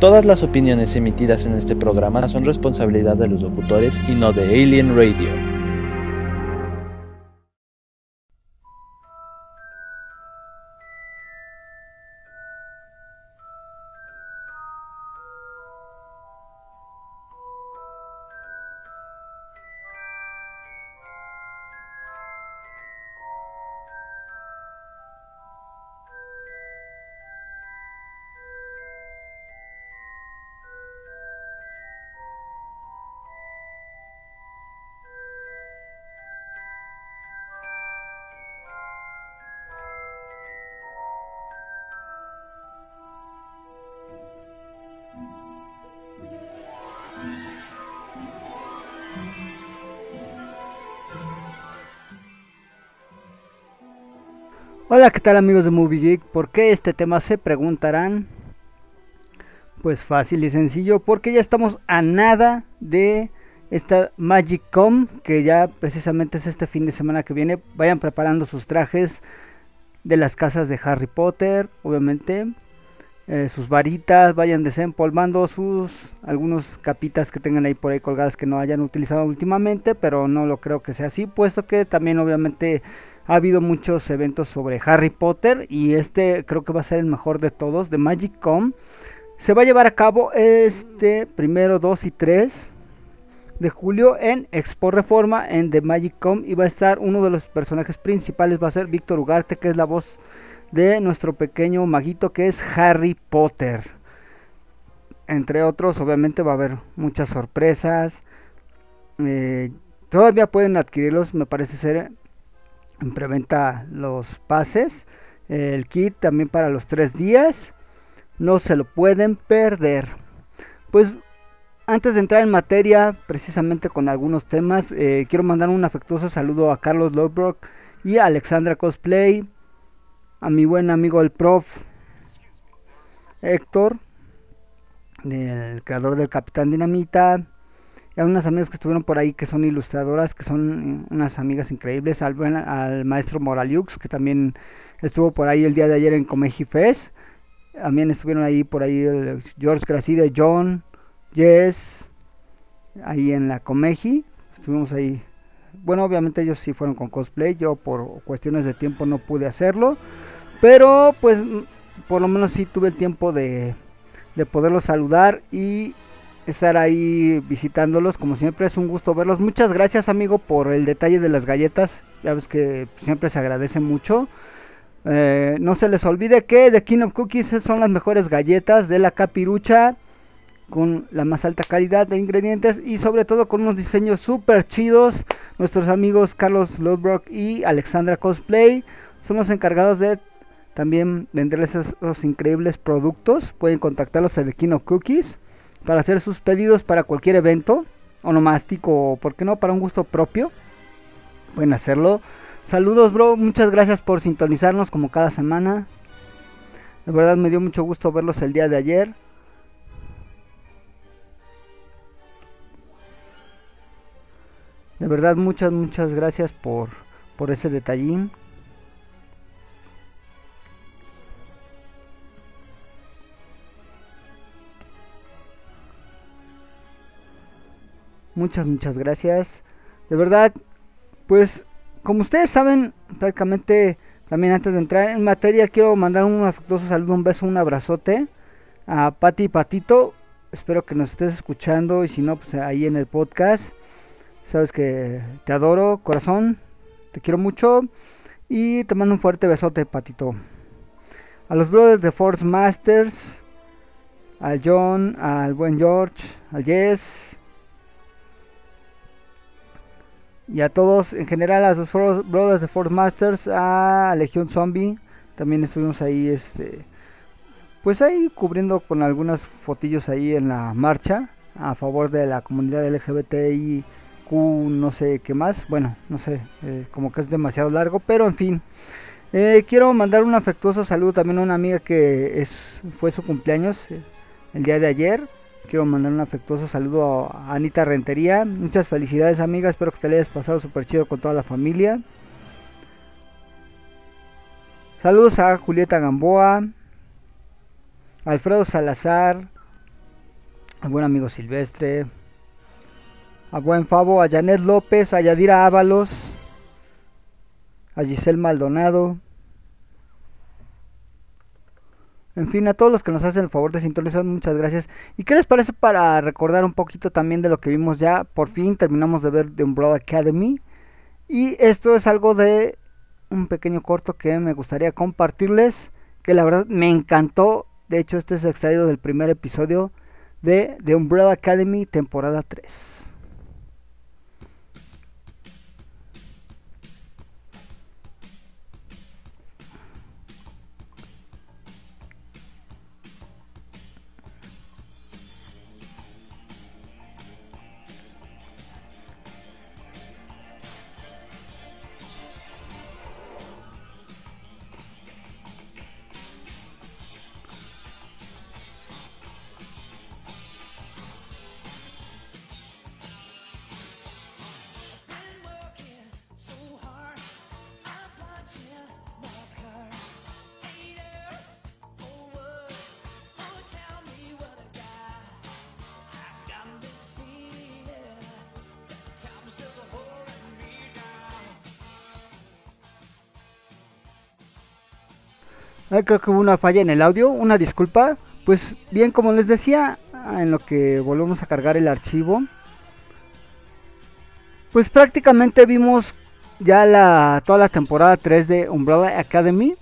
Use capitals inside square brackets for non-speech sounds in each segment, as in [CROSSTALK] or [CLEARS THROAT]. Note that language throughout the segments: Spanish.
Todas las opiniones emitidas en este programa son responsabilidad de los locutores y no de Alien Radio. Hola, ¿qué tal amigos de Movie Geek? ¿Por qué este tema se preguntarán? Pues fácil y sencillo, porque ya estamos a nada de esta Magic Com, que ya precisamente es este fin de semana que viene. Vayan preparando sus trajes de las casas de Harry Potter, obviamente. Eh, sus varitas, vayan desempolvando sus algunos capitas que tengan ahí por ahí colgadas que no hayan utilizado últimamente, pero no lo creo que sea así, puesto que también obviamente ha habido muchos eventos sobre Harry Potter y este creo que va a ser el mejor de todos, de Magic Com. Se va a llevar a cabo este primero, 2 y 3 de julio en Expo Reforma en The Magic Com y va a estar uno de los personajes principales, va a ser Víctor Ugarte, que es la voz de nuestro pequeño maguito que es Harry Potter. Entre otros, obviamente va a haber muchas sorpresas. Eh, todavía pueden adquirirlos, me parece ser en preventa los pases. El kit también para los tres días. No se lo pueden perder. Pues antes de entrar en materia, precisamente con algunos temas, eh, quiero mandar un afectuoso saludo a Carlos Lodbrock y a Alexandra Cosplay, a mi buen amigo el prof Héctor, el creador del Capitán Dinamita, hay unas amigas que estuvieron por ahí que son ilustradoras, que son eh, unas amigas increíbles, al, al maestro Moraliux, que también estuvo por ahí el día de ayer en Comeji Fest. También estuvieron ahí por ahí el George Gracide, John, Jess, ahí en la Comeji. Estuvimos ahí. Bueno, obviamente ellos sí fueron con cosplay, yo por cuestiones de tiempo no pude hacerlo. Pero pues por lo menos sí tuve el tiempo de, de poderlos saludar y estar ahí visitándolos. Como siempre es un gusto verlos. Muchas gracias amigo por el detalle de las galletas. Ya ves que siempre se agradece mucho. Eh, no se les olvide que The King of Cookies son las mejores galletas de la capirucha. Con la más alta calidad de ingredientes y sobre todo con unos diseños súper chidos. Nuestros amigos Carlos Lodbrock y Alexandra Cosplay son los encargados de también venderles esos, increíbles productos. Pueden contactarlos a The King Cookies para hacer sus pedidos para cualquier evento onomástico o, por qué no, para un gusto propio. Pueden hacerlo. Saludos, bro. Muchas gracias por sintonizarnos como cada semana. De verdad me dio mucho gusto verlos el día de ayer. De verdad, muchas, muchas gracias por, por ese detallín. Muchas, muchas gracias. De verdad, pues como ustedes saben, prácticamente también antes de entrar en materia, quiero mandar un afectuoso saludo, un beso, un abrazote a Pati y Patito. Espero que nos estés escuchando y si no, pues ahí en el podcast. Sabes que te adoro, corazón, te quiero mucho y te mando un fuerte besote, Patito. A los brothers de Force Masters, al John, al buen George, al Jess, y a todos, en general a los Brothers de Fort Masters, a Legión Zombie, también estuvimos ahí, este, pues ahí cubriendo con algunas fotillos ahí en la marcha a favor de la comunidad LGBTIQ, no sé qué más, bueno, no sé, eh, como que es demasiado largo, pero en fin. Eh, quiero mandar un afectuoso saludo también a una amiga que es, fue su cumpleaños eh, el día de ayer. Quiero mandar un afectuoso saludo a Anita Rentería. Muchas felicidades amiga, espero que te hayas pasado súper chido con toda la familia. Saludos a Julieta Gamboa, Alfredo Salazar, al buen amigo Silvestre, a buen Favo, a Janet López, a Yadira Ábalos, a Giselle Maldonado, en fin, a todos los que nos hacen el favor de sintonizar, muchas gracias. ¿Y qué les parece para recordar un poquito también de lo que vimos ya? Por fin terminamos de ver The Umbrella Academy. Y esto es algo de un pequeño corto que me gustaría compartirles, que la verdad me encantó. De hecho, este es extraído del primer episodio de The Umbrella Academy temporada 3. Creo que hubo una falla en el audio, una disculpa. Pues bien, como les decía, en lo que volvemos a cargar el archivo, pues prácticamente vimos ya la toda la temporada 3 de Umbrella Academy.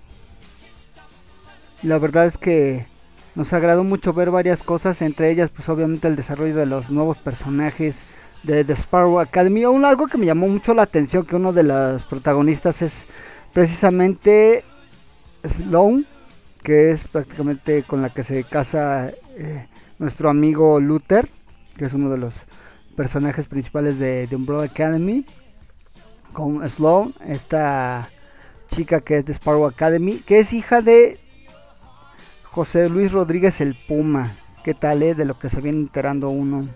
La verdad es que nos agradó mucho ver varias cosas, entre ellas pues obviamente el desarrollo de los nuevos personajes de The Sparrow Academy. Un, algo que me llamó mucho la atención que uno de los protagonistas es precisamente Sloan, que es prácticamente con la que se casa eh, nuestro amigo Luther, que es uno de los personajes principales de, The Umbrella Academy, con Sloan, esta chica que es de Sparrow Academy, que es hija de José Luis Rodríguez el Puma. ¿Qué tal, eh? De lo que se viene enterando uno.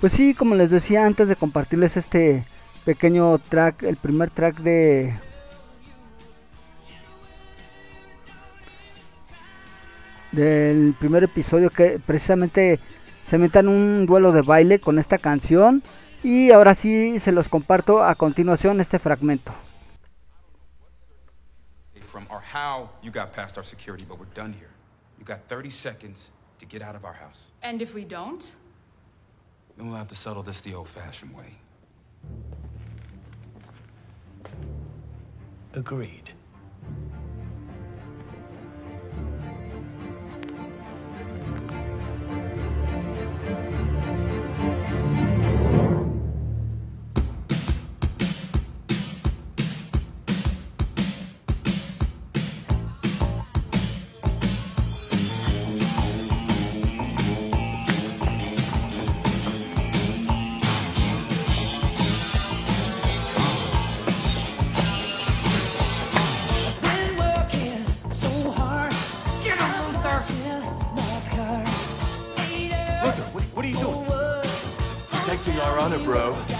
Pues sí, como les decía antes de compartirles este pequeño track, el primer track de del primer episodio que precisamente se metan un duelo de baile con esta canción y ahora sí se los comparto a continuación este fragmento. From or how you got past our security, but we're done here. You got 30 seconds to get out of our house. And if we don't? Then we'll have to settle this the old-fashioned way. Agreed. Toronto, bro.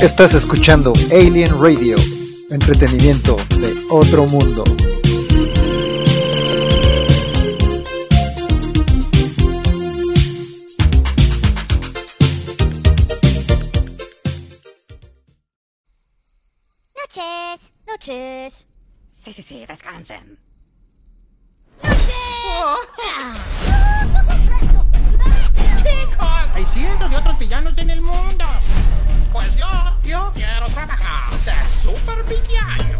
Estás escuchando Alien Radio, entretenimiento de otro mundo. Noches, noches. Sí, sí, sí, descansen. ¡Noches! Oh. Hay cientos de otros villanos en el mundo. Pues yo, yo quiero trabajar de super villano.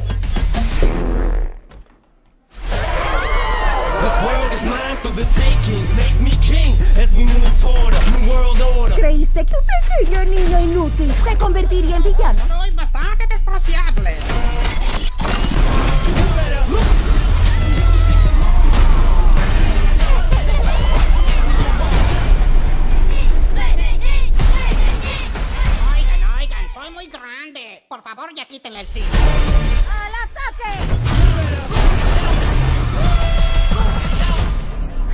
This world is mine for the taking. Make me king as we move toward a new world order. ¿Creíste que un pequeño niño inútil se convertiría en villano? Soy bastante despreciable. Por favor, ya quítenle el cine. ¡Al ataque!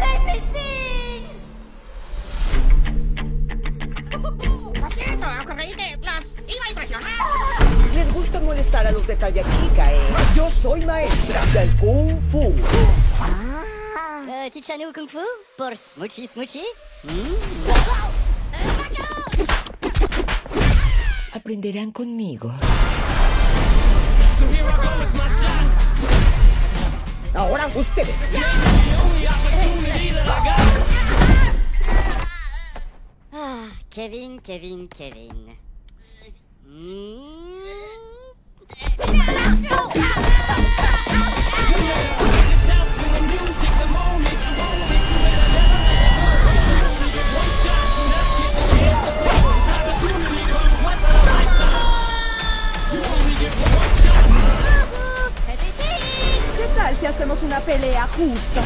¡Jefe Sin! Lo siento, creí que los iba a impresionar. Les gusta molestar a los de talla chica, ¿eh? Yo soy maestra del Kung Fu. Euh, Tichano Kung Fu Pour Smoochie Smoochie Aprenderán conmigo. So here I go, it's my shot. Ahora ustedes. Ah, Kevin, Kevin, Kevin. Hmm. Hacemos una pelea justa?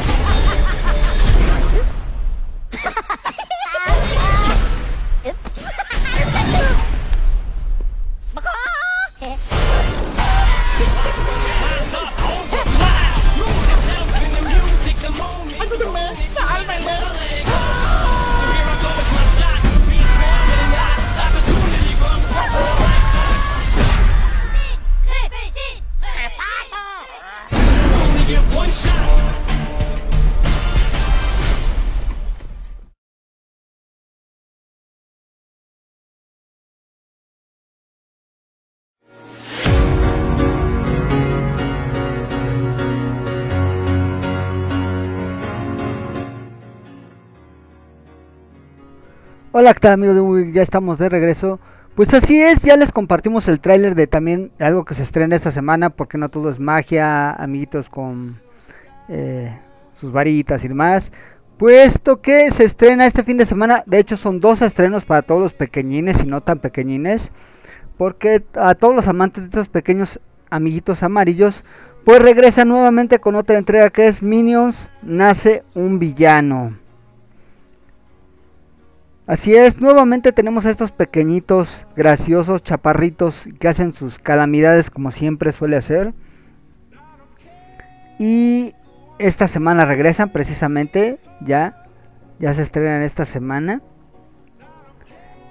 Hola, ¿qué tal amigos de Movie? Ya estamos de regreso. Pues así es, ya les compartimos el tráiler de también algo que se estrena esta semana, porque no todo es magia, amiguitos con eh, sus varitas y demás. Puesto que se estrena este fin de semana, de hecho son dos estrenos para todos los pequeñines y no tan pequeñines, porque a todos los amantes de estos pequeños amiguitos amarillos, pues regresa nuevamente con otra entrega que es Minions, nace un villano. Así es, nuevamente tenemos a estos pequeñitos, graciosos, chaparritos que hacen sus calamidades como siempre suele hacer. Y esta semana regresan precisamente, ya, ya se estrenan esta semana.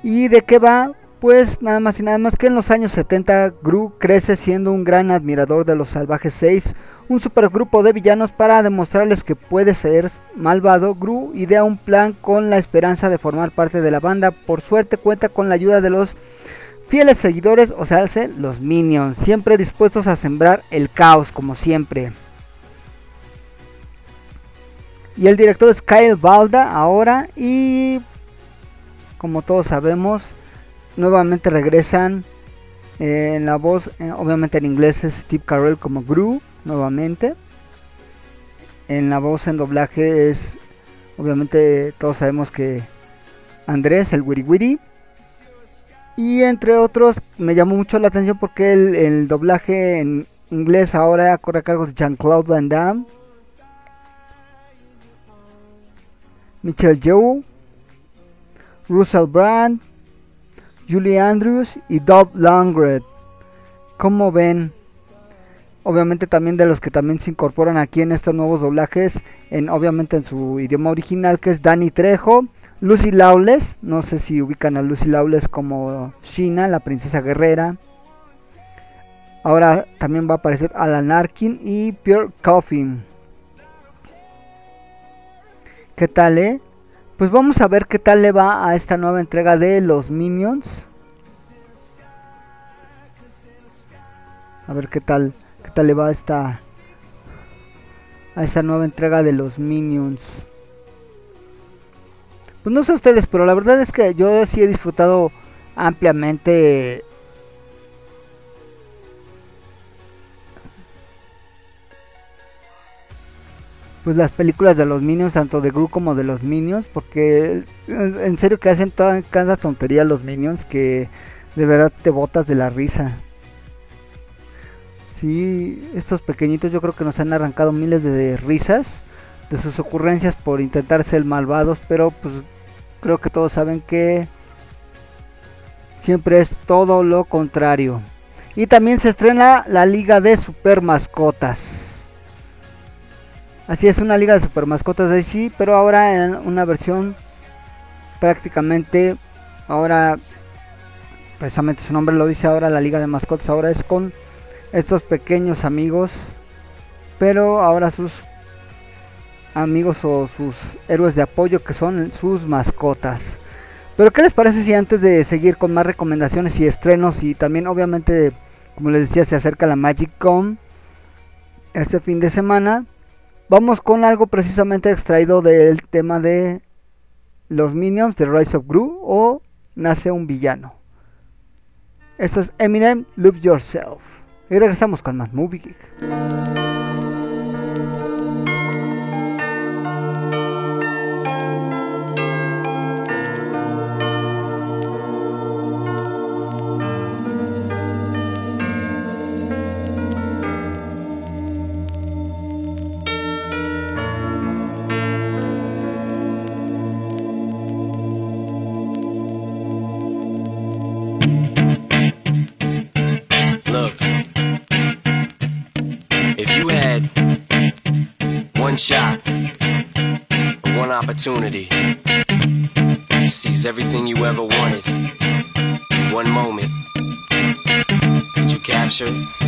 ¿Y de qué va? Pues nada más y nada más que en los años 70 Gru crece siendo un gran admirador de los Salvajes 6, un supergrupo de villanos para demostrarles que puede ser malvado. Gru idea un plan con la esperanza de formar parte de la banda. Por suerte cuenta con la ayuda de los fieles seguidores, o sea, los minions, siempre dispuestos a sembrar el caos como siempre. Y el director es Kyle Balda ahora y como todos sabemos, nuevamente regresan eh, en la voz, eh, obviamente en inglés es Steve Carell como Gru, nuevamente. En la voz en doblaje es, obviamente todos sabemos que Andrés, el Wiri Wiri. Y entre otros, me llamó mucho la atención porque el, doblaje en inglés ahora corre a cargo de Jean-Claude Van Damme. Michelle Yeoh, Russell Brand, Julie Andrews y Dolph Lundgren. Como ven, obviamente también de los que también se incorporan aquí en estos nuevos doblajes, en obviamente en su idioma original que es Danny Trejo, Lucy Lawless, no sé si ubican a Lucy Lawless como Sheena, la princesa guerrera. Ahora también va a aparecer Alan Arkin y Pierre Coffin. ¿Qué tal, eh? Pues vamos a ver qué tal le va a esta nueva entrega de los Minions. A ver qué tal, qué tal le va a esta a esta nueva entrega de los Minions. Pues no sé ustedes, pero la verdad es que yo sí he disfrutado ampliamente pues las películas de los Minions, tanto de Gru como de los Minions, porque en en serio que hacen toda cada tontería los Minions que de verdad te botas de la risa. Sí, estos pequeñitos yo creo que nos han arrancado miles de risas de sus ocurrencias por intentar ser malvados, pero pues creo que todos saben que siempre es todo lo contrario. Y también se estrena la Liga de Super Mascotas. Así es, una Liga de Super Mascotas de DC, pero ahora en una versión prácticamente, ahora precisamente su nombre lo dice ahora la Liga de Mascotas, ahora es con estos pequeños amigos, pero ahora sus amigos o sus héroes de apoyo que son sus mascotas. Pero ¿qué les parece si antes de seguir con más recomendaciones y estrenos y también obviamente como les decía se acerca la Magic Con este fin de semana, vamos con algo precisamente extraído del tema de los Minions de Rise of Gru o Nace un villano. Esto es Eminem Love Yourself. Y regresamos con más Movie Geek. Opportunity. Seize everything you ever wanted. In one moment, would you capture it?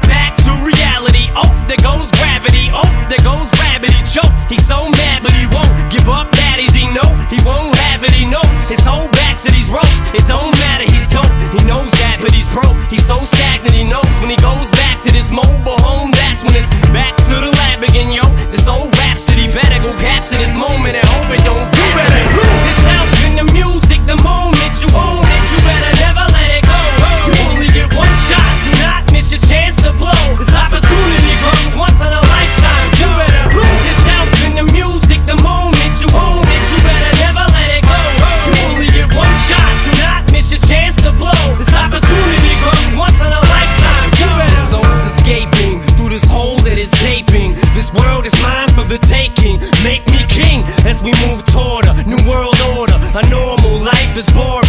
back to reality. Oh, there goes gravity. Oh, there goes rabbit. He choke. He's so mad, but he won't give up. Daddies, he know he won't have it. He knows his whole back to these ropes. It don't matter. He's dope. He knows that, but he's broke. He's so stagnant. He knows when he goes back to this mobile home. That's when it's back to the lab again, yo. This old rhapsody better go capture this moment and hope it don't. You better lose yourself in the music the moment is. This world is mine for the taking. Make me king as we move toward a new world order. A normal life is boring,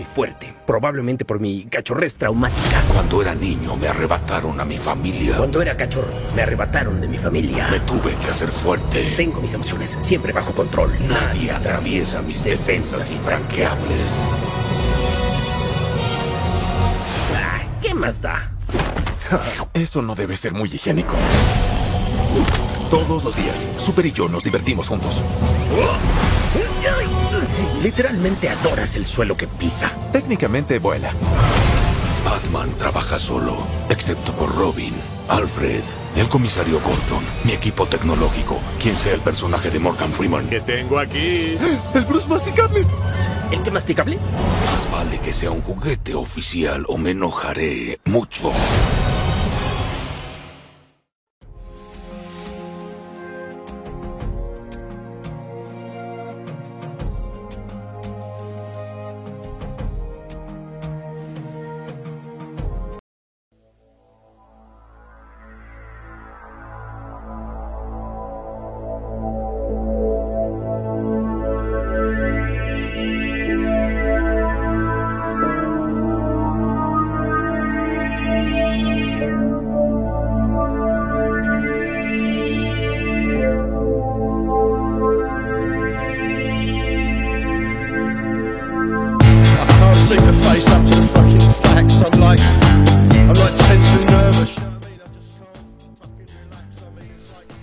mi fuerte, probablemente por mi cachorrez traumática. Cuando era niño me arrebataron a mi familia. Cuando era cachorro, me arrebataron de mi familia. Me tuve que hacer fuerte. Tengo mis emociones siempre bajo control. Nadie atraviesa mis defensas infranqueables. Ah, ¿Qué más da? [LAUGHS] Eso no debe ser muy higiénico. Todos los días, Super y yo nos divertimos juntos. Literalmente adoras el suelo que pisa. Técnicamente vuela. Batman trabaja solo, excepto por Robin, Alfred, el comisario Gordon, mi equipo tecnológico, quien sea el personaje de Morgan Freeman. ¿Qué tengo aquí? [GASPS] ¡El Bruce masticable! ¿El que masticable? Más vale que sea un juguete oficial o me enojaré mucho.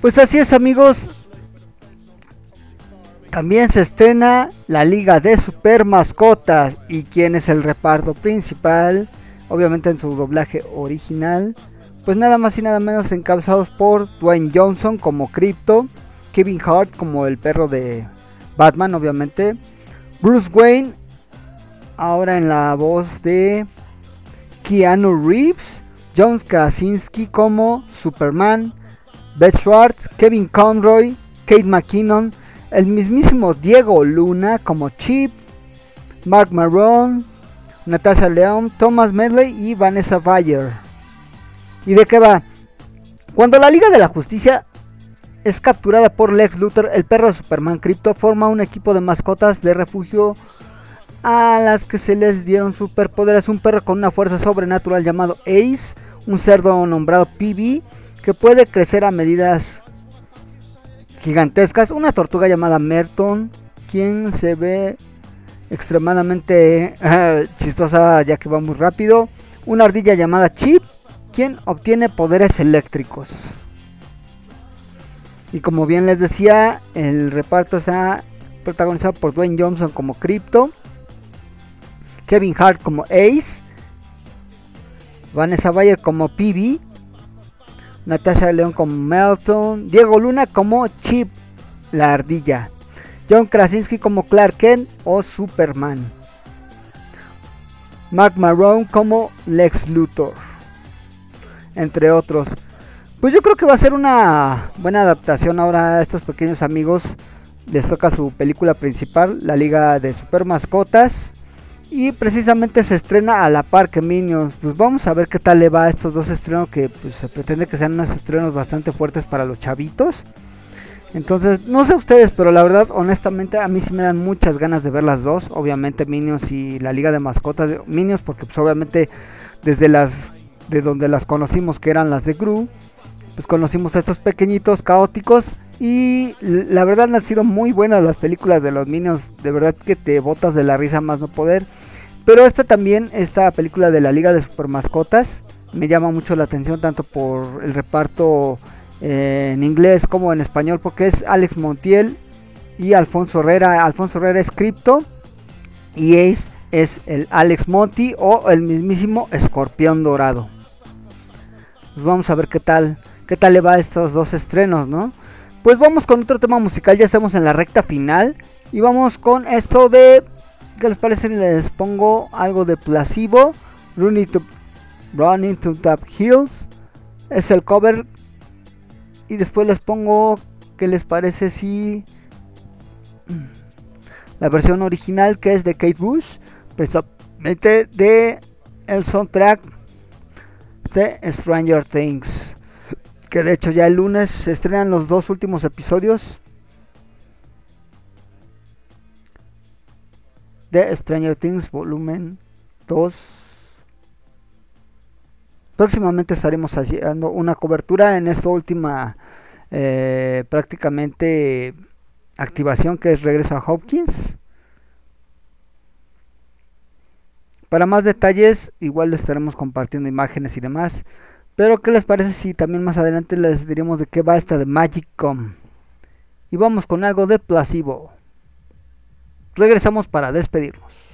Pues así es amigos. También se estrena la Liga de Super Mascotas. ¿Y quién es el reparto principal? Obviamente en su doblaje original. Pues nada más y nada menos encabezados por Dwayne Johnson como Crypto. Kevin Hart como el perro de Batman, obviamente. Bruce Wayne ahora en la voz de Keanu Reeves. John Krasinski como Superman. Beth Schwartz, Kevin Conroy, Kate McKinnon, el mismísimo Diego Luna como Chip, Mark Maron, Natasha León, Thomas Medley y Vanessa Bayer. ¿Y de qué va? Cuando la Liga de la Justicia es capturada por Lex Luthor, el perro de Superman Crypto forma un equipo de mascotas de refugio a las que se les dieron superpoderes. Un perro con una fuerza sobrenatural llamado Ace, un cerdo nombrado PB que puede crecer a medidas gigantescas, una tortuga llamada Merton, quien se ve extremadamente eh, [LAUGHS] chistosa ya que va muy rápido, una ardilla llamada Chip, quien obtiene poderes eléctricos. Y como bien les decía, el reparto está protagonizado por Dwayne Johnson como Crypto, Kevin Hart como Ace, Vanessa Bayer como PB, Natasha León como Melton, Diego Luna como Chip, la ardilla, John Krasinski como Clark Kent o Superman, Mark Marone como Lex Luthor, entre otros. Pues yo creo que va a ser una buena adaptación ahora a estos pequeños amigos. Les toca su película principal, la Liga de Super Mascotas. Y precisamente se estrena a la par que Minions. Pues vamos a ver qué tal le va a estos dos estrenos que pues, se pretende que sean unos estrenos bastante fuertes para los chavitos. Entonces, no sé ustedes, pero la verdad, honestamente, a mí sí me dan muchas ganas de ver las dos. Obviamente Minions y la Liga de Mascotas. de- Minions porque pues obviamente desde las de donde las conocimos que eran las de Gru, pues conocimos a estos pequeñitos caóticos y la verdad han sido muy buenas las películas de los Minions, de verdad que te botas de la risa más no poder. Pero esta también, esta película de la Liga de Super Mascotas, me llama mucho la atención tanto por el reparto eh, en inglés como en español, porque es Alex Montiel y Alfonso Herrera. Alfonso Herrera es Crypto y Ace es el Alex Monty o el mismísimo Escorpión Dorado. Pues vamos a ver qué tal, qué tal le va a estos dos estrenos, ¿no? Pues vamos con otro tema musical, ya estamos en la recta final y vamos con esto de ¿qué les parece? Les pongo algo de Placebo, Running to Running to Tap Hills. Es el cover y después les pongo ¿qué les parece si [CLEARS THROAT] la versión original que es de Kate Bush, precisamente de el soundtrack de Stranger Things. Que de hecho ya el lunes se estrenan los dos últimos episodios de Stranger Things volumen 2. Próximamente estaremos haciendo una cobertura en esta última eh, prácticamente activación que es regreso a Hopkins. Para más detalles, igual estaremos compartiendo imágenes y demás. Pero, ¿qué les parece si también más adelante les diremos de qué va esta de Magic Com? Y vamos con algo de Placebo. Regresamos para despedirnos.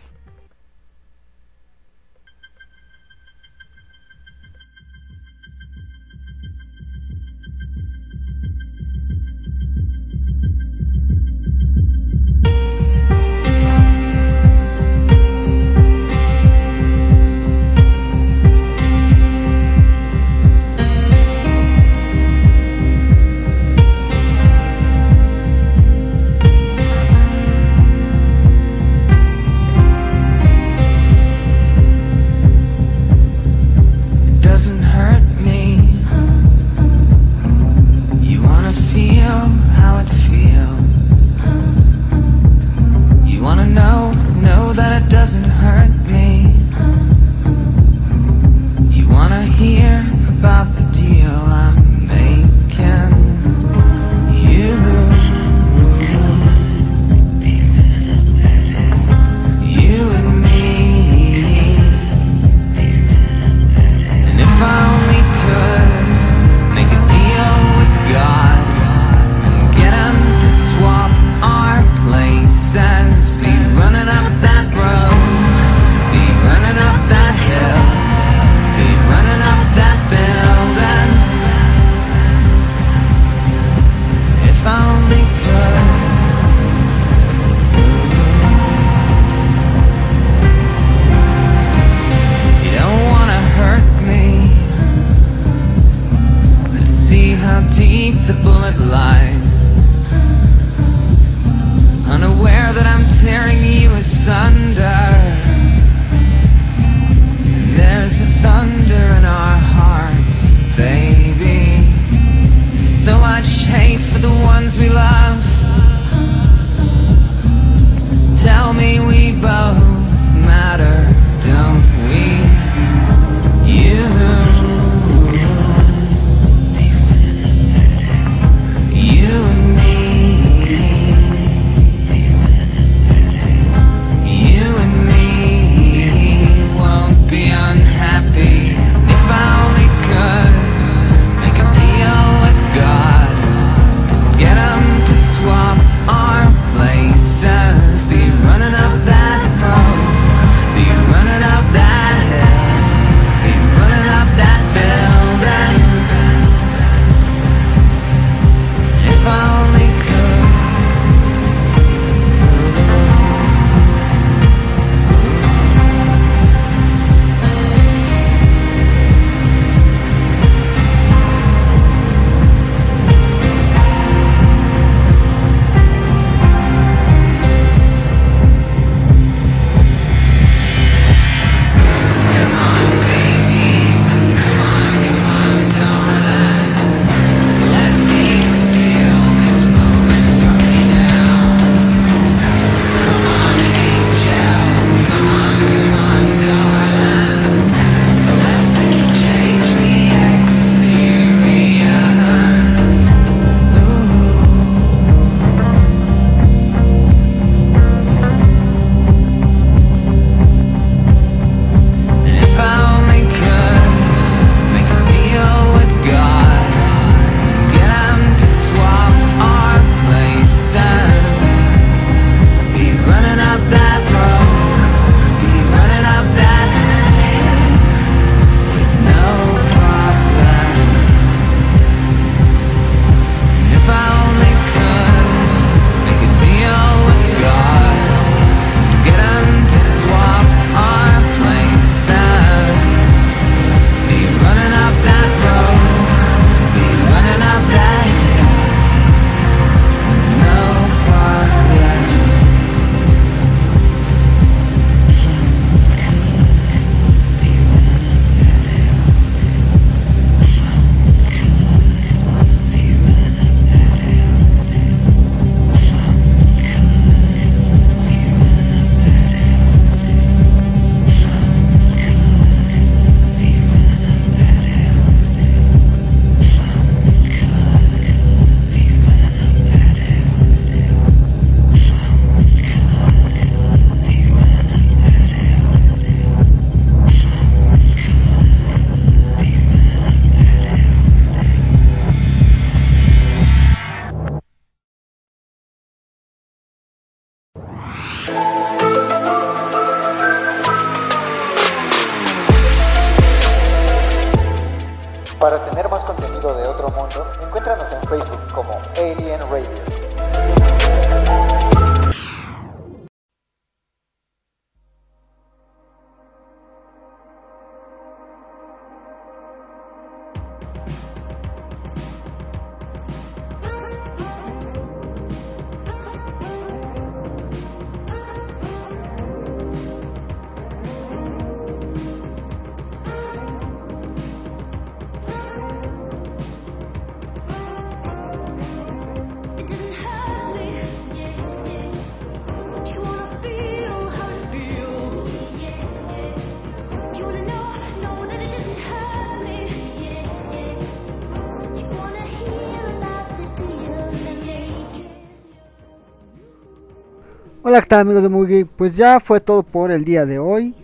Hola, ¿qué amigos de Geek? Pues ya fue todo por el día de hoy.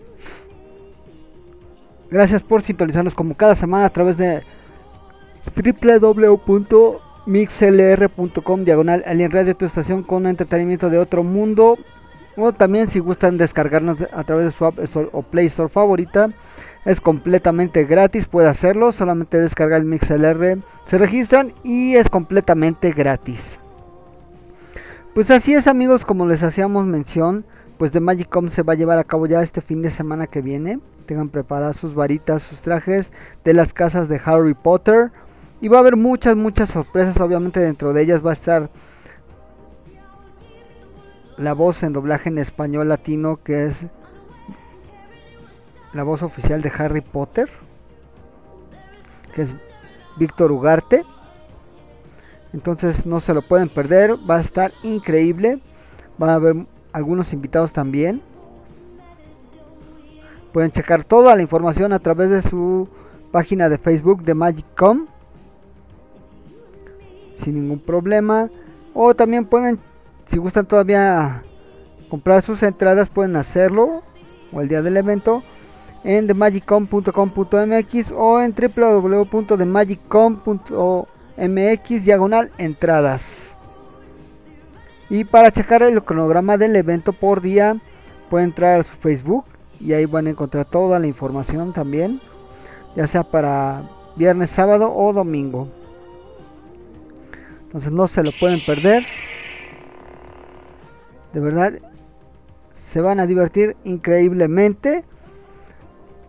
Gracias por sintonizarnos como cada semana a través de www.mixlr.com diagonal Alien Radio, tu estación con entretenimiento de otro mundo. O también si gustan descargarnos de- a través de su App Store o Play Store favorita. Es completamente gratis, puede hacerlo, solamente descargar el MixLR, se registran y es completamente gratis. Pues así es amigos, como les hacíamos mención, pues de Magicom se va a llevar a cabo ya este fin de semana que viene. Tengan preparadas sus varitas, sus trajes de las casas de Harry Potter. Y va a haber muchas, muchas sorpresas. Obviamente dentro de ellas va a estar la voz en doblaje en español latino que es la voz oficial de Harry Potter. Que es Víctor Ugarte. Entonces no se lo pueden perder, va a estar increíble. Va a haber algunos invitados también. Pueden checar toda la información a través de su página de Facebook de Magiccom. Sin ningún problema. O también pueden, si gustan todavía comprar sus entradas, pueden hacerlo. O el día del evento. En themagiccom.com.mx o en www.themagiccom.mx diagonal entradas. Y para checar el cronograma del evento por día, pueden entrar a su Facebook y ahí van a encontrar toda la información también, ya sea para viernes, sábado o domingo. Entonces no se lo pueden perder. De verdad, se van a divertir increíblemente.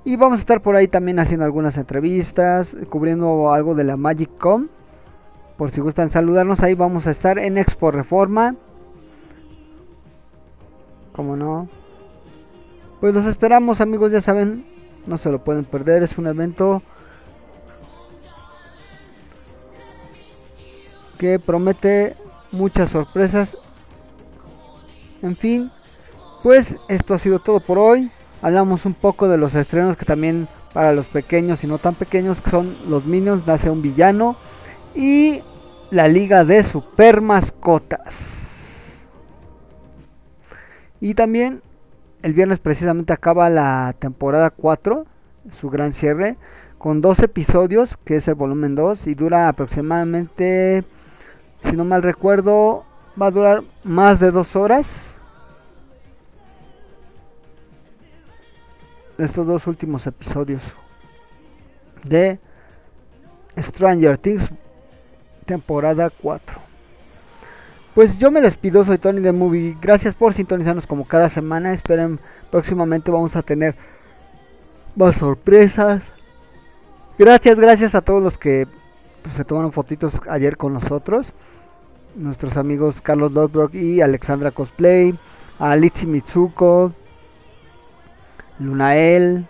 Y vamos a estar por ahí también haciendo algunas entrevistas, cubriendo algo de la Magic Con. Por si gustan saludarnos, ahí vamos a estar en Expo Reforma. Como no. Pues los esperamos amigos, ya saben, no se lo pueden perder, es un evento que promete muchas sorpresas. En fin, pues esto ha sido todo por hoy. Hablamos un poco de los estrenos que también para los pequeños y no tan pequeños que son los Minions, nace un villano y la Liga de Super Mascotas. Y también el viernes precisamente acaba la temporada 4, su gran cierre, con dos episodios, que es el volumen 2, y dura aproximadamente, si no mal recuerdo, va a durar más de dos horas. Estos dos últimos episodios de Stranger Things, temporada 4. Pues yo me despido, soy Tony de Movie. Gracias por sintonizarnos como cada semana. Esperen, próximamente vamos a tener más sorpresas. Gracias, gracias a todos los que pues, se tomaron fotitos ayer con nosotros. Nuestros amigos Carlos Lodbrok y Alexandra Cosplay. A Litsi Mitsuko. Lunael.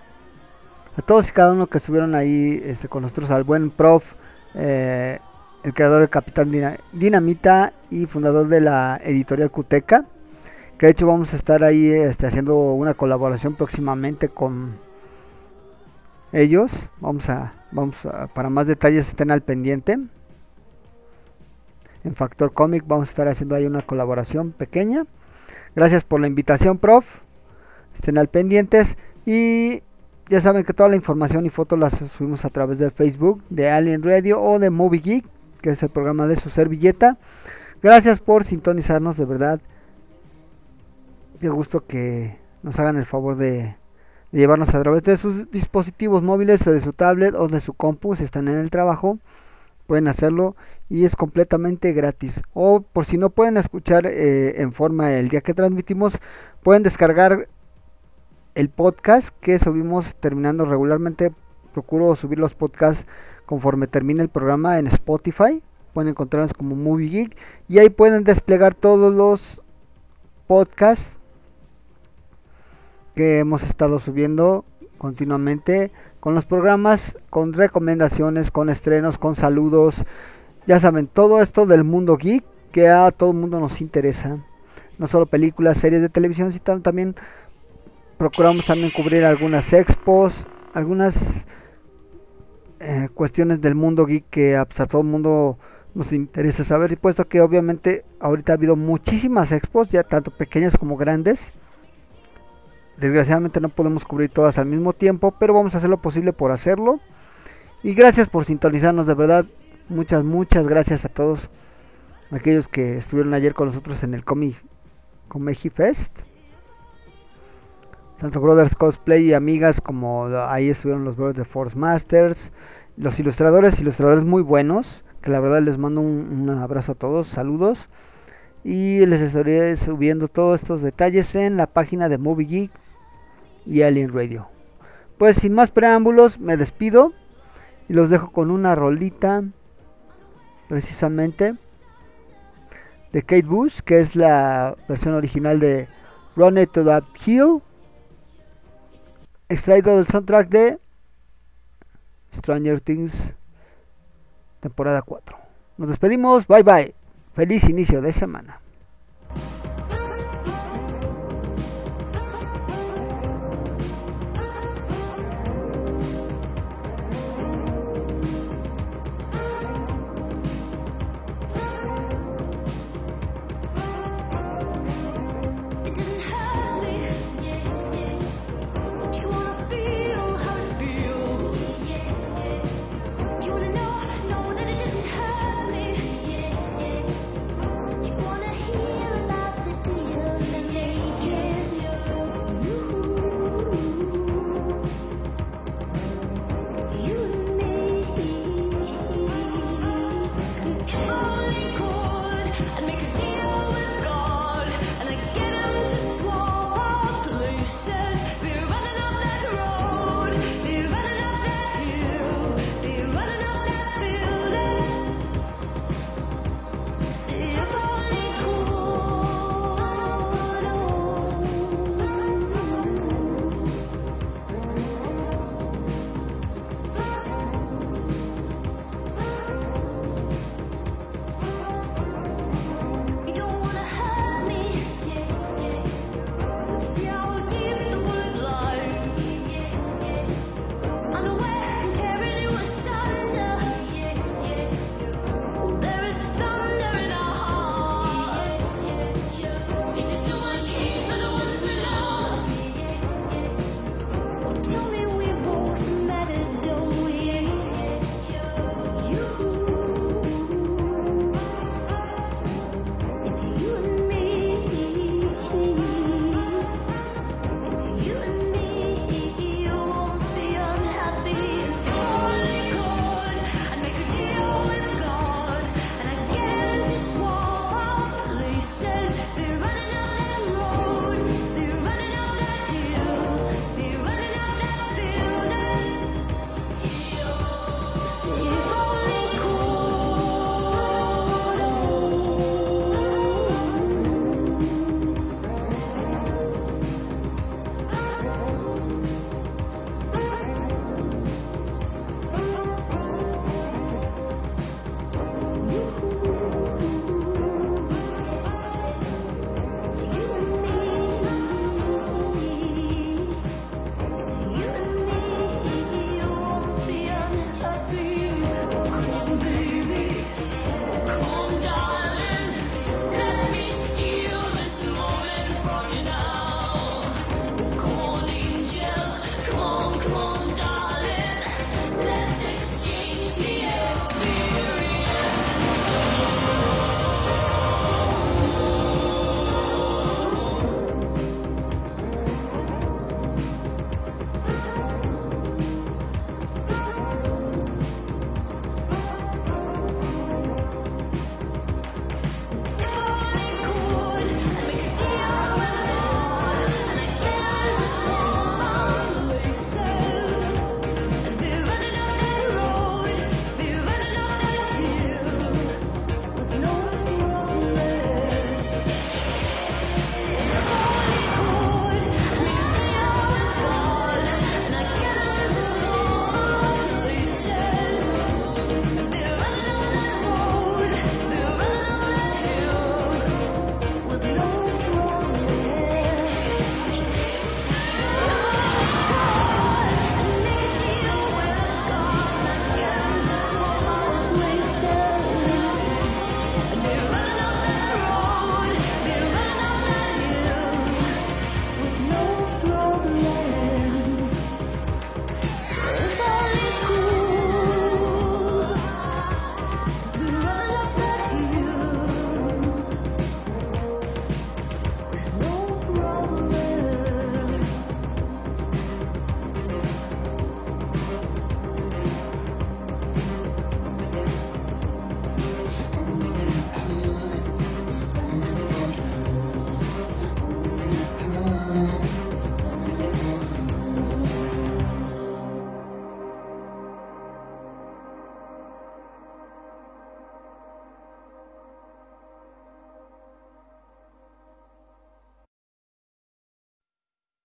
A todos y cada uno que estuvieron ahí este, con nosotros. Al buen prof. Eh, el creador del Capitán Dina- Dinamita y fundador de la editorial Cuteca. Que de hecho vamos a estar ahí este, haciendo una colaboración próximamente con ellos. Vamos a, vamos a, para más detalles estén al pendiente. En Factor Comic vamos a estar haciendo ahí una colaboración pequeña. Gracias por la invitación, prof. Estén al pendientes y ya saben que toda la información y fotos las subimos a través de Facebook, de Alien Radio o de Movie Geek, que es el programa de su servilleta. Gracias por sintonizarnos, de verdad. Qué gusto que nos hagan el favor de, llevarnos a través de sus dispositivos móviles o de su tablet o de su compu si están en el trabajo pueden hacerlo y es completamente gratis o por si no pueden escuchar eh, en forma el día que transmitimos pueden descargar el podcast que subimos terminando regularmente procuro subir los podcasts conforme termine el programa en Spotify pueden encontrarnos como Movie Geek y ahí pueden desplegar todos los podcasts que hemos estado subiendo continuamente con los programas, con recomendaciones, con estrenos, con saludos. Ya saben, todo esto del mundo geek que a todo el mundo nos interesa. No solo películas, series de televisión, sino también procuramos también cubrir algunas expos, algunas eh, cuestiones del mundo geek que a, pues, a todo el mundo nos interesa saber. Y puesto que obviamente ahorita ha habido muchísimas expos, ya tanto pequeñas como grandes. Desgraciadamente no podemos cubrir todas al mismo tiempo, pero vamos a hacer lo posible por hacerlo. Y gracias por sintonizarnos, de verdad. Muchas, muchas gracias a todos aquellos que estuvieron ayer con nosotros en el Comic Comeji Fest. Tanto Brothers Cosplay y amigas como ahí estuvieron los Brothers de Force Masters. Los ilustradores, ilustradores muy buenos. Que la verdad les mando un, abrazo a todos, saludos. Y les estaré subiendo todos estos detalles en la página de Movie Geek y Alien Radio. Pues sin más preámbulos, me despido y los dejo con una rolita precisamente de Kate Bush, que es la versión original de Run It to That Hill, extraído del soundtrack de Stranger Things temporada 4. Nos despedimos, bye bye, feliz inicio de semana.